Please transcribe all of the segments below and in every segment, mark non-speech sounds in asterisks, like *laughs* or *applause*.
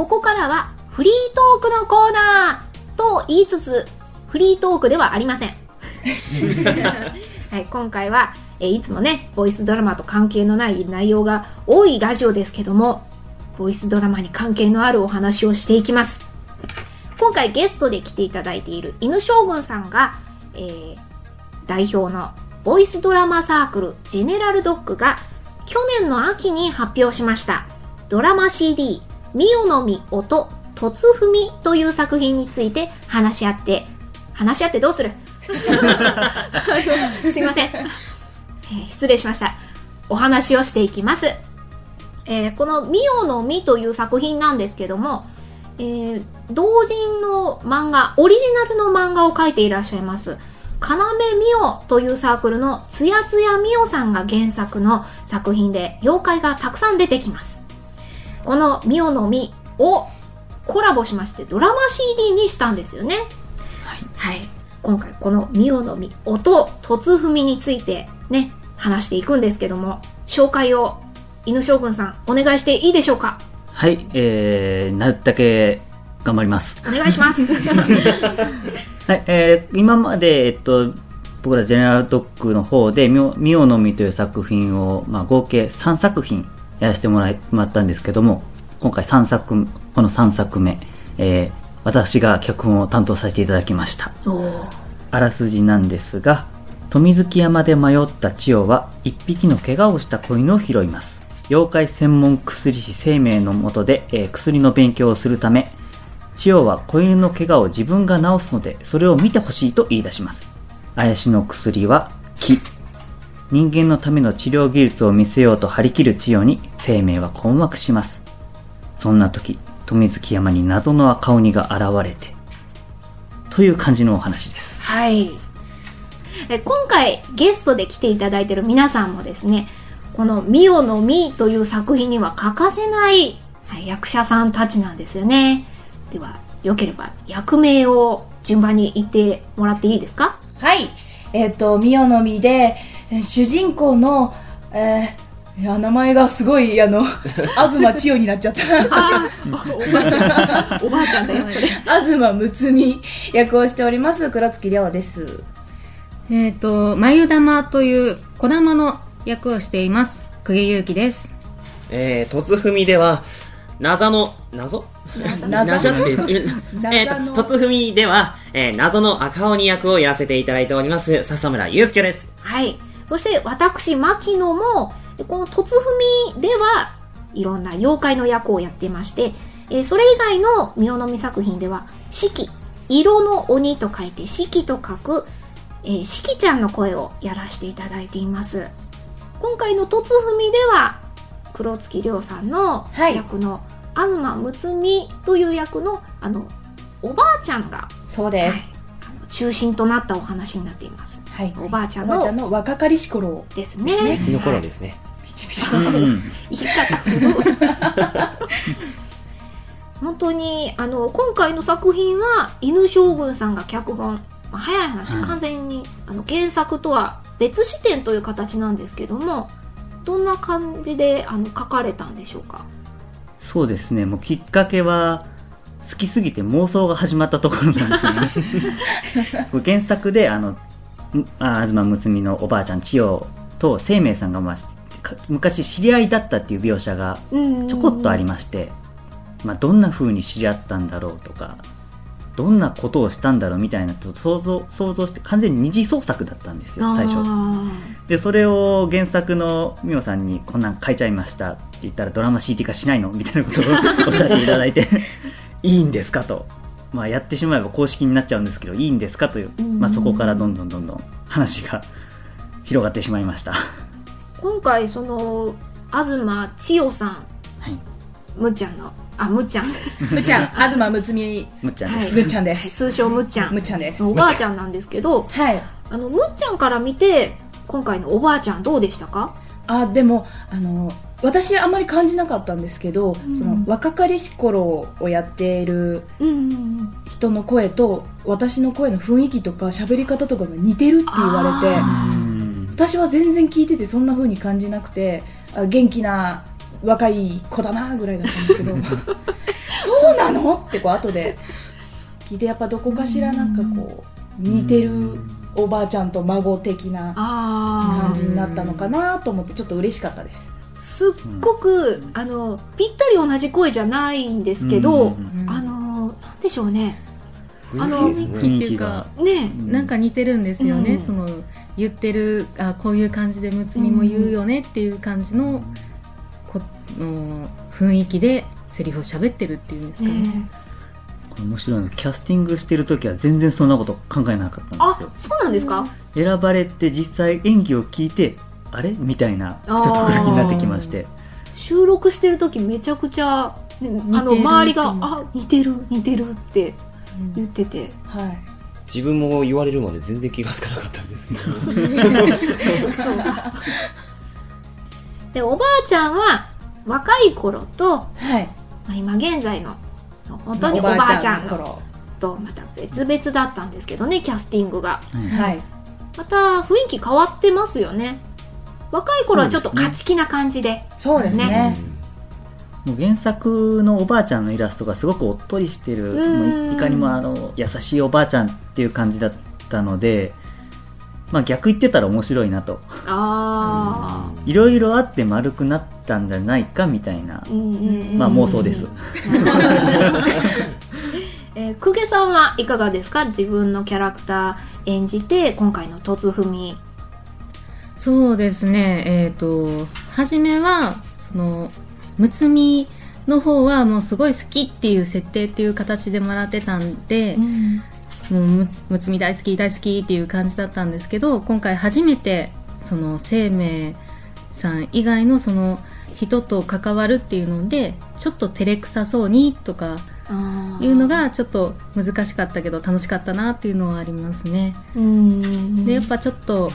ここからはフリートークのコーナーと言いつつフリートークではありません。はい、今回は、えいつもねボイスドラマと関係のない内容が多いラジオですけどもボイスドラマに関係のあるお話をしていきます。今回ゲストで来ていただいている犬将軍さんが、えー、代表のボイスドラマサークルジェネラルドッグが去年の秋に発表しましたドラマ CD「ミオの実音突踏み」という作品について話し合って話し合ってどうする？*laughs* すいません、えー、失礼しました。お話をしていきます、えー、この「ミオの実」という作品なんですけども、えー、同人の漫画オリジナルの漫画を描いていらっしゃいますかなめみおというサークルのつやつやみおさんが原作の作品で妖怪がたくさん出てきますこのみおの実をコラボしましてドラマ CD にしたんですよね。はい、はい、今回このミオの実音突踏みについてね話していくんですけども紹介を犬将軍さんお願いしていいでしょうか？はい。えー、なるだけ頑張ります。お願いします。*laughs* *laughs* はい。えー、今までえっと僕らジェネラルドッグの方で「ミオの実」という作品を、まあ、合計3作品やらせてもらったんですけども今回3作この3作目、えー、私が脚本を担当させていただきました。あらすじなんですが富月山で迷った千代は一匹の怪我をした子犬を拾います。妖怪専門薬師生命のもとで、えー、薬の勉強をするため千代は子犬の怪我を自分が治すのでそれを見てほしいと言い出します。怪しの薬は木人間のための治療技術を見せようと張り切る千代に生命は困惑します。そんな時富月山に謎の赤鬼が現れてという感じのお話です。はい。今回ゲストで来ていただいている皆さんもですねこの「ミオの実」という作品には欠かせない役者さんたちなんですよね。ではよければ役名を順番に言ってもらっていいですか？はい。えっ、ー、と「ミオの実」で主人公の、えーいや名前がすごいあの *laughs* 東千代になっちゃった。あおばあちゃん。おばあちゃんだよ東睦美役をしております黒月亮です。えっ、ー、と眉玉という小玉の役をしています久木祐希です。えー、突踏みでは謎の謎？謎？って *laughs* えっと突踏みでは、えー、謎の赤鬼役をやらせていただいております笹村祐介です。はいそして私牧野もでこの突踏みではいろんな妖怪の役をやっていまして、えー、それ以外のミオの実作品では四季色の鬼と書いて四季と書く、えー、四季ちゃんの声をやらせていただいています。今回の突踏みでは黒月亮さんの役の、はい、東睦美という役のあのおばあちゃんがそうです、はい、中心となったお話になっています、はい、おばあちゃんのの若かりし頃ですね。ピチの頃ですね、チピチの言い方本当にあの今回の作品は犬将軍さんが脚本、まあ、早い話、完全にあの原作とは別視点という形なんですけどもどんな感じであの書かれたんでしょうか？そうですね。もうきっかけは好きすぎて妄想が始まったところなんですよね。*laughs* 原作であのあ東睦のおばあちゃん千代と生命さんが、まあ、昔知り合いだったっていう描写がちょこっとありまして、まあ、どんな風に知り合ったんだろうとかどんなことをしたんだろうみたいなと想像想像して完全に二次創作だったんですよ最初でそれを原作の美桜さんに「こんなん書いちゃいました」って言ったら「ドラマ CD 化しないの?」みたいなことをおっしゃっていただいて *laughs* いいんですかと、まあ、やってしまえば公式になっちゃうんですけどいいんですかという、まあ、そこからどんどんどんどん話が広がってしまいました。今回その東千代さん、はい、むっちゃんのあむっちゃん。*laughs* むっちゃん。東睦美。むっちゃんです、むっちゃんです。通称むっちゃん。むっちゃんです。おばあちゃんなんですけどはい。あのむっちゃんから見て今回のおばあちゃんどうでしたか？あでもあの私あんまり感じなかったんですけど、うん、その若かりし頃をやっている人の声と私の声の雰囲気とか喋り方とかが似てるって言われて私は全然聞いててそんな風に感じなくてあ元気な若い子だなぐらいだったんですけどそう *laughs* そうなの？ってこう後で。聞いてやっぱどこかしらなんかこう似てるおばあちゃんと孫的な感じになったのかなと思ってちょっと嬉しかったですすっごく、あのぴったり同じ声じゃないんですけど、あのなんでしょうね。あの雰囲気っていうかねなんか似てるんですよね、その言ってるあこういう感じでむつみも言うよねっていう感じの,、この雰囲気でセリフを喋ってるっていうんですかね、面白いのキャスティングしてる時は全然そんなこと考えなかったんですよ。あそうなんですか？選ばれて実際演技を聞いてあれ？みたいなちょっと空気になってきまして。収録してる時めちゃくちゃ、ね、あの周りが「あ似てる似てる」って言ってて、うん、はい。自分も言われるまで全然気が付かなかったんですけど。でおばあちゃんは若い頃と、はい。まあ、今現在の本当におばあちゃんのとまた別々だったんですけどねキャスティングが、はい、また雰囲気変わってますよね若い頃はちょっと勝ち気な感じで。そうですね、ね、もう原作のおばあちゃんのイラストがすごくおっとりしてる。もういかにもあの優しいおばあちゃんっていう感じだったのでまあ逆言ってたら面白いなと。あいろいろあって丸くなったんじゃないかみたいな、まあ妄想です。*laughs* えー、久家さんはいかがですか？自分のキャラクター演じて今回の「突踏そうですね。えっ、ー、と初めはそのむつみの方はもうすごい好きっていう設定っていう形でもらってたんで、うん、もうむむつみ大好き大好きっていう感じだったんですけど今回初めてその生命さん以外のその人と関わるっていうのでちょっと照れくさそうにとかいうのがちょっと難しかったけど楽しかったなっていうのはありますね。でやっぱちょっと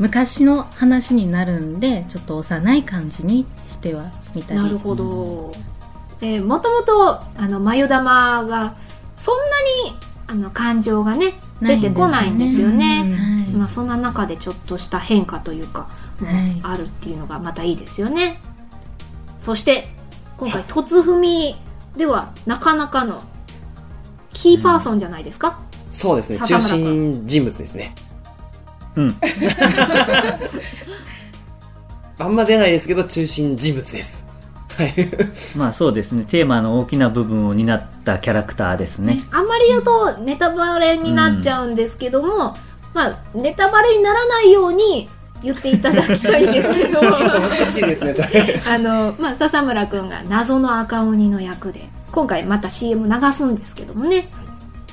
昔の話になるんでちょっと幼い感じにしてはみたいなるほど、えー、もともとあの眉玉がそんなにあの感情がね出てこないんですよね、ねはい、まあ、そんな中でちょっとした変化というか、あるっていうのがまたいいですよね。そして今回突踏みではなかなかのキーパーソンじゃないですか、うん、そうですね。中心人物ですねうん。*laughs* あんま出ないですけど中心人物です。*laughs* まあそうですね。テーマの大きな部分を担ったキャラクターですね、ね、あんまり言うとネタバレになっちゃうんですけども、うん、まあネタバレにならないように言っていただきたいんですけど *laughs* 難しいですねそれ。あの、まあ、笹村君が謎の赤鬼の役で今回また CM 流すんですけどもね。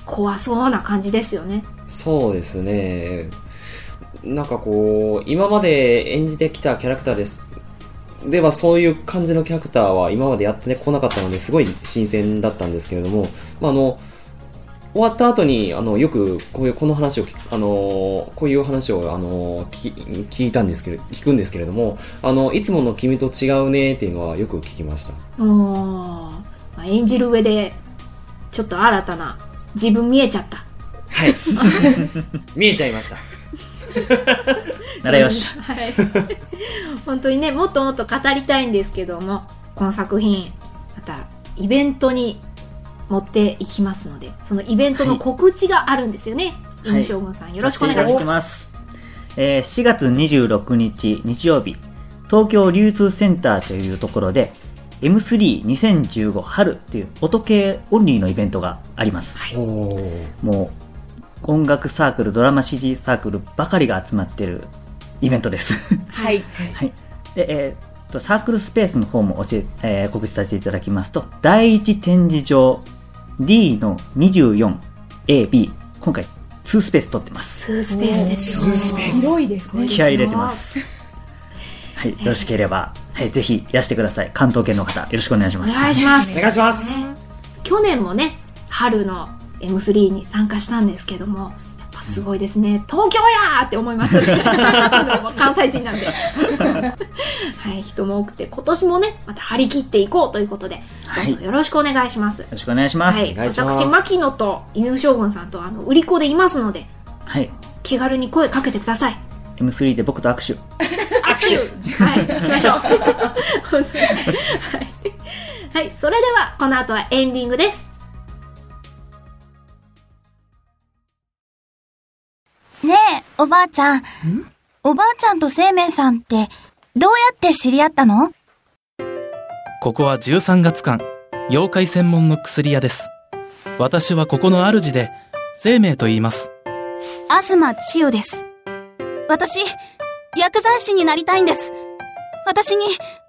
怖そうな感じですよね。そうですねなんかこう今まで演じてきたキャラクターです。ではそういう感じのキャラクターは今までやってこなかったのですごい新鮮だったんですけれども、まあ、あの終わった後にあのよくこういうこの話をあのこういう話をあの聞聞いたんですけど聞くんですけれどもあのいつもの君と違うねっていうのはよく聞きました。お、まあ、演じる上でちょっと新たな自分見えちゃった。はい。*laughs* 見えちゃいました *laughs* ならよし。はい。本当にね、もっともっと語りたいんですけども、この作品、またイベントに持っていきますので、そのイベントの告知があるんですよね。はい、将軍さん、よろしくお願いします。えー、4月26日日曜日、東京流通センターというところで、M32015 春っていう音系オンリーのイベントがあります。はい、もう音楽サークルドラマ CD サークルばかりが集まってるイベントです。はい、はい、でえー、とサークルスペースの方も教え、えー、告知させていただきますと第一展示場 D の 24AB 今回2スペース取ってます。2スペースですよ。広いですね。気合入れてます。はい、よろしければ、はい、ぜひいらしてください。関東圏の方よろしくお願いします。お願いします。お願いします、去年もね春の M3 に参加したんですけどもやっぱすごいですね、東京やって思いましたね関西人なんで。*laughs* はい人も多くて今年もねまた張り切っていこうということでどうぞよろしくお願いします、よろしくお願いします、はい、私牧野と犬将軍さんとあの売り子でいますので、はい、気軽に声かけてください。M3 で僕と握手。握手。はいしましょう。*laughs* はい、はい、それではこの後はエンディングです。おばあちゃん。んおばあちゃんと生命さんって、どうやって知り合ったの？ここは13月間、妖怪専門の薬屋です。私はここの主で、生命と言います。東千代です。私、薬剤師になりたいんです。私に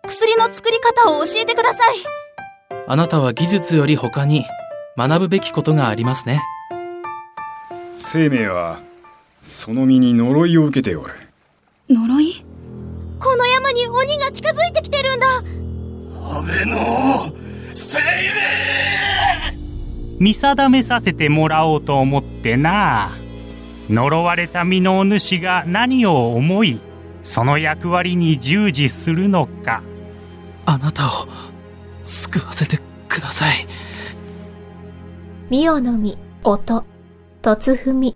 薬の作り方を教えてください。あなたは技術より他に学ぶべきことがありますね。生命は、その身に呪いを受けておる。呪い？この山に鬼が近づいてきてるんだ。安倍の生命見定めさせてもらおうと思ってな。呪われた身のお主が何を思いその役割に従事するのか。あなたを救わせてください。ミオの実音突踏み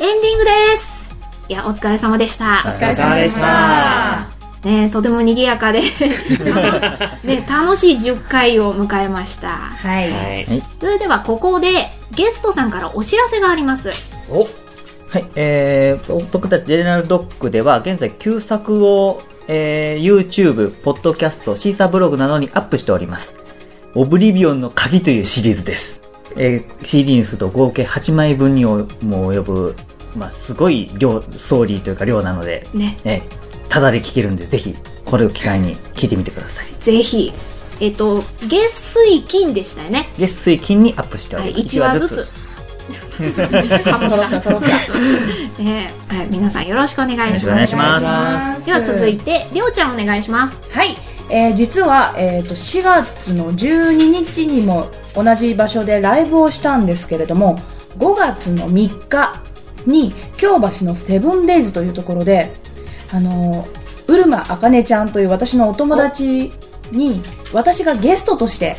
エンディングですいやお疲れ様でしたお疲れ様でしたね、とても賑やかで *laughs* ね、楽しい10回を迎えました。はい。はい、それではここでゲストさんからお知らせがあります。おはい、えー、僕たちジェネラルドックでは現在旧作を、えー、YouTube、ポッドキャスト、シーサーブログなどにアップしております。オブリビオンの鍵というシリーズです。えー、CD にすると合計8枚分にも及ぶまあ、すごい量、ストーリーというか量なので、ね。えただで聴けるんで、ぜひ、これを機会に聴いてみてください。ぜひ。えっと、月水金でしたよね。月水金にアップしております。はい、1話ずつ。*laughs* はい、皆さんよろしくお願いします。お願いします。では続いて、りょうちゃんお願いします。はい。えー、実は、えーと、4月の12日にも同じ場所でライブをしたんですけれども5月の3日に京橋のセブンデイズというところであのうるまあかねちゃんという私のお友達に私がゲストとして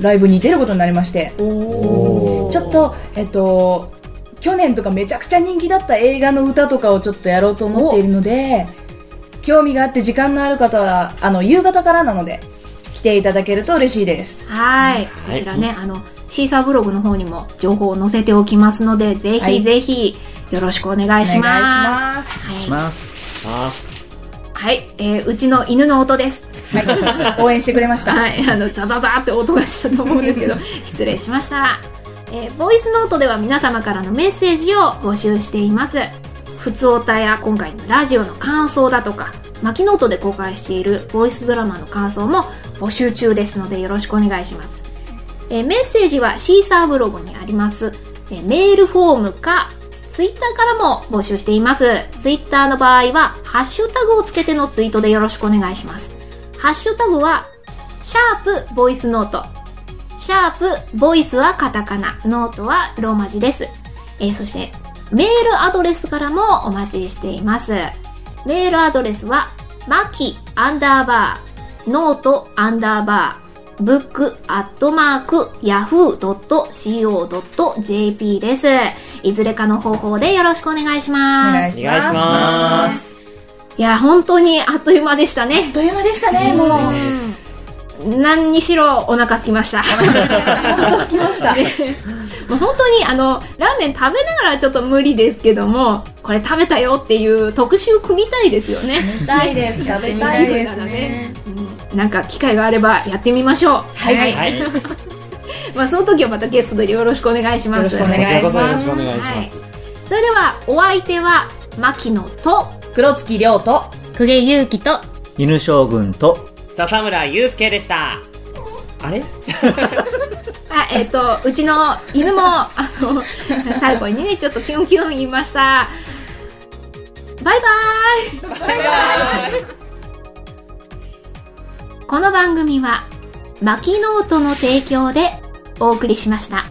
ライブに出ることになりましてちょっとえっと去年とかめちゃくちゃ人気だった映画の歌とかをちょっとやろうと思っているので興味があって時間のある方はあの夕方からなので来ていただけると嬉しいです。はい。こちらね、あのシーサーブログの方にも情報を載せておきますのでぜひぜひ、はいよろしくお願いします。お願いします。はい。はい、えー、うちの犬の音です。はい、応援してくれました。はい、あのザザザって音がしたと思うんですけど、*laughs* 失礼しました。えー、ボイスノートでは皆様からのメッセージを募集しています。ふつおたや今回のラジオの感想だとか、マキノートで公開しているボイスドラマの感想も募集中ですのでよろしくお願いします。えー、メッセージはシーサーブログにあります、えー、メールフォームかツイッターからも募集しています。ツイッターの場合は、ハッシュタグをつけてのツイートでよろしくお願いします。ハッシュタグは、シャープボイスノート。シャープボイスはカタカナ、ノートはローマ字です。えー、そして、メールアドレスからもお待ちしています。メールアドレスは、マキアンダーバー、ノートアンダーバー、ブックアットマーク、ヤフー .co.jp です。いずれかの方法でよろしくお願いします。お願いします。いや、本当にあっという間でしたね。あっという間でしたね、もう。何にしろお腹すきました。本当すきました。*laughs* もう本当にあのラーメン食べながらちょっと無理ですけどもこれ食べたよっていう特集組みたいですよね。見たいです。食べたいですね。うん、なんか機会があればやってみましょう。はい。はいまあその時はまたゲストでよろしくお願いします。よろしくお願いします。よろしくお願いします。それではお相手は牧野と黒月亮と公家勇気と犬将軍と笹村祐介でした。あれ？*laughs* あえっ、ー、とうちの犬もあの最後にねちょっとキュンキュン言いました。バイバイ。バイバイ。この番組はマキノートの提供でお送りしました。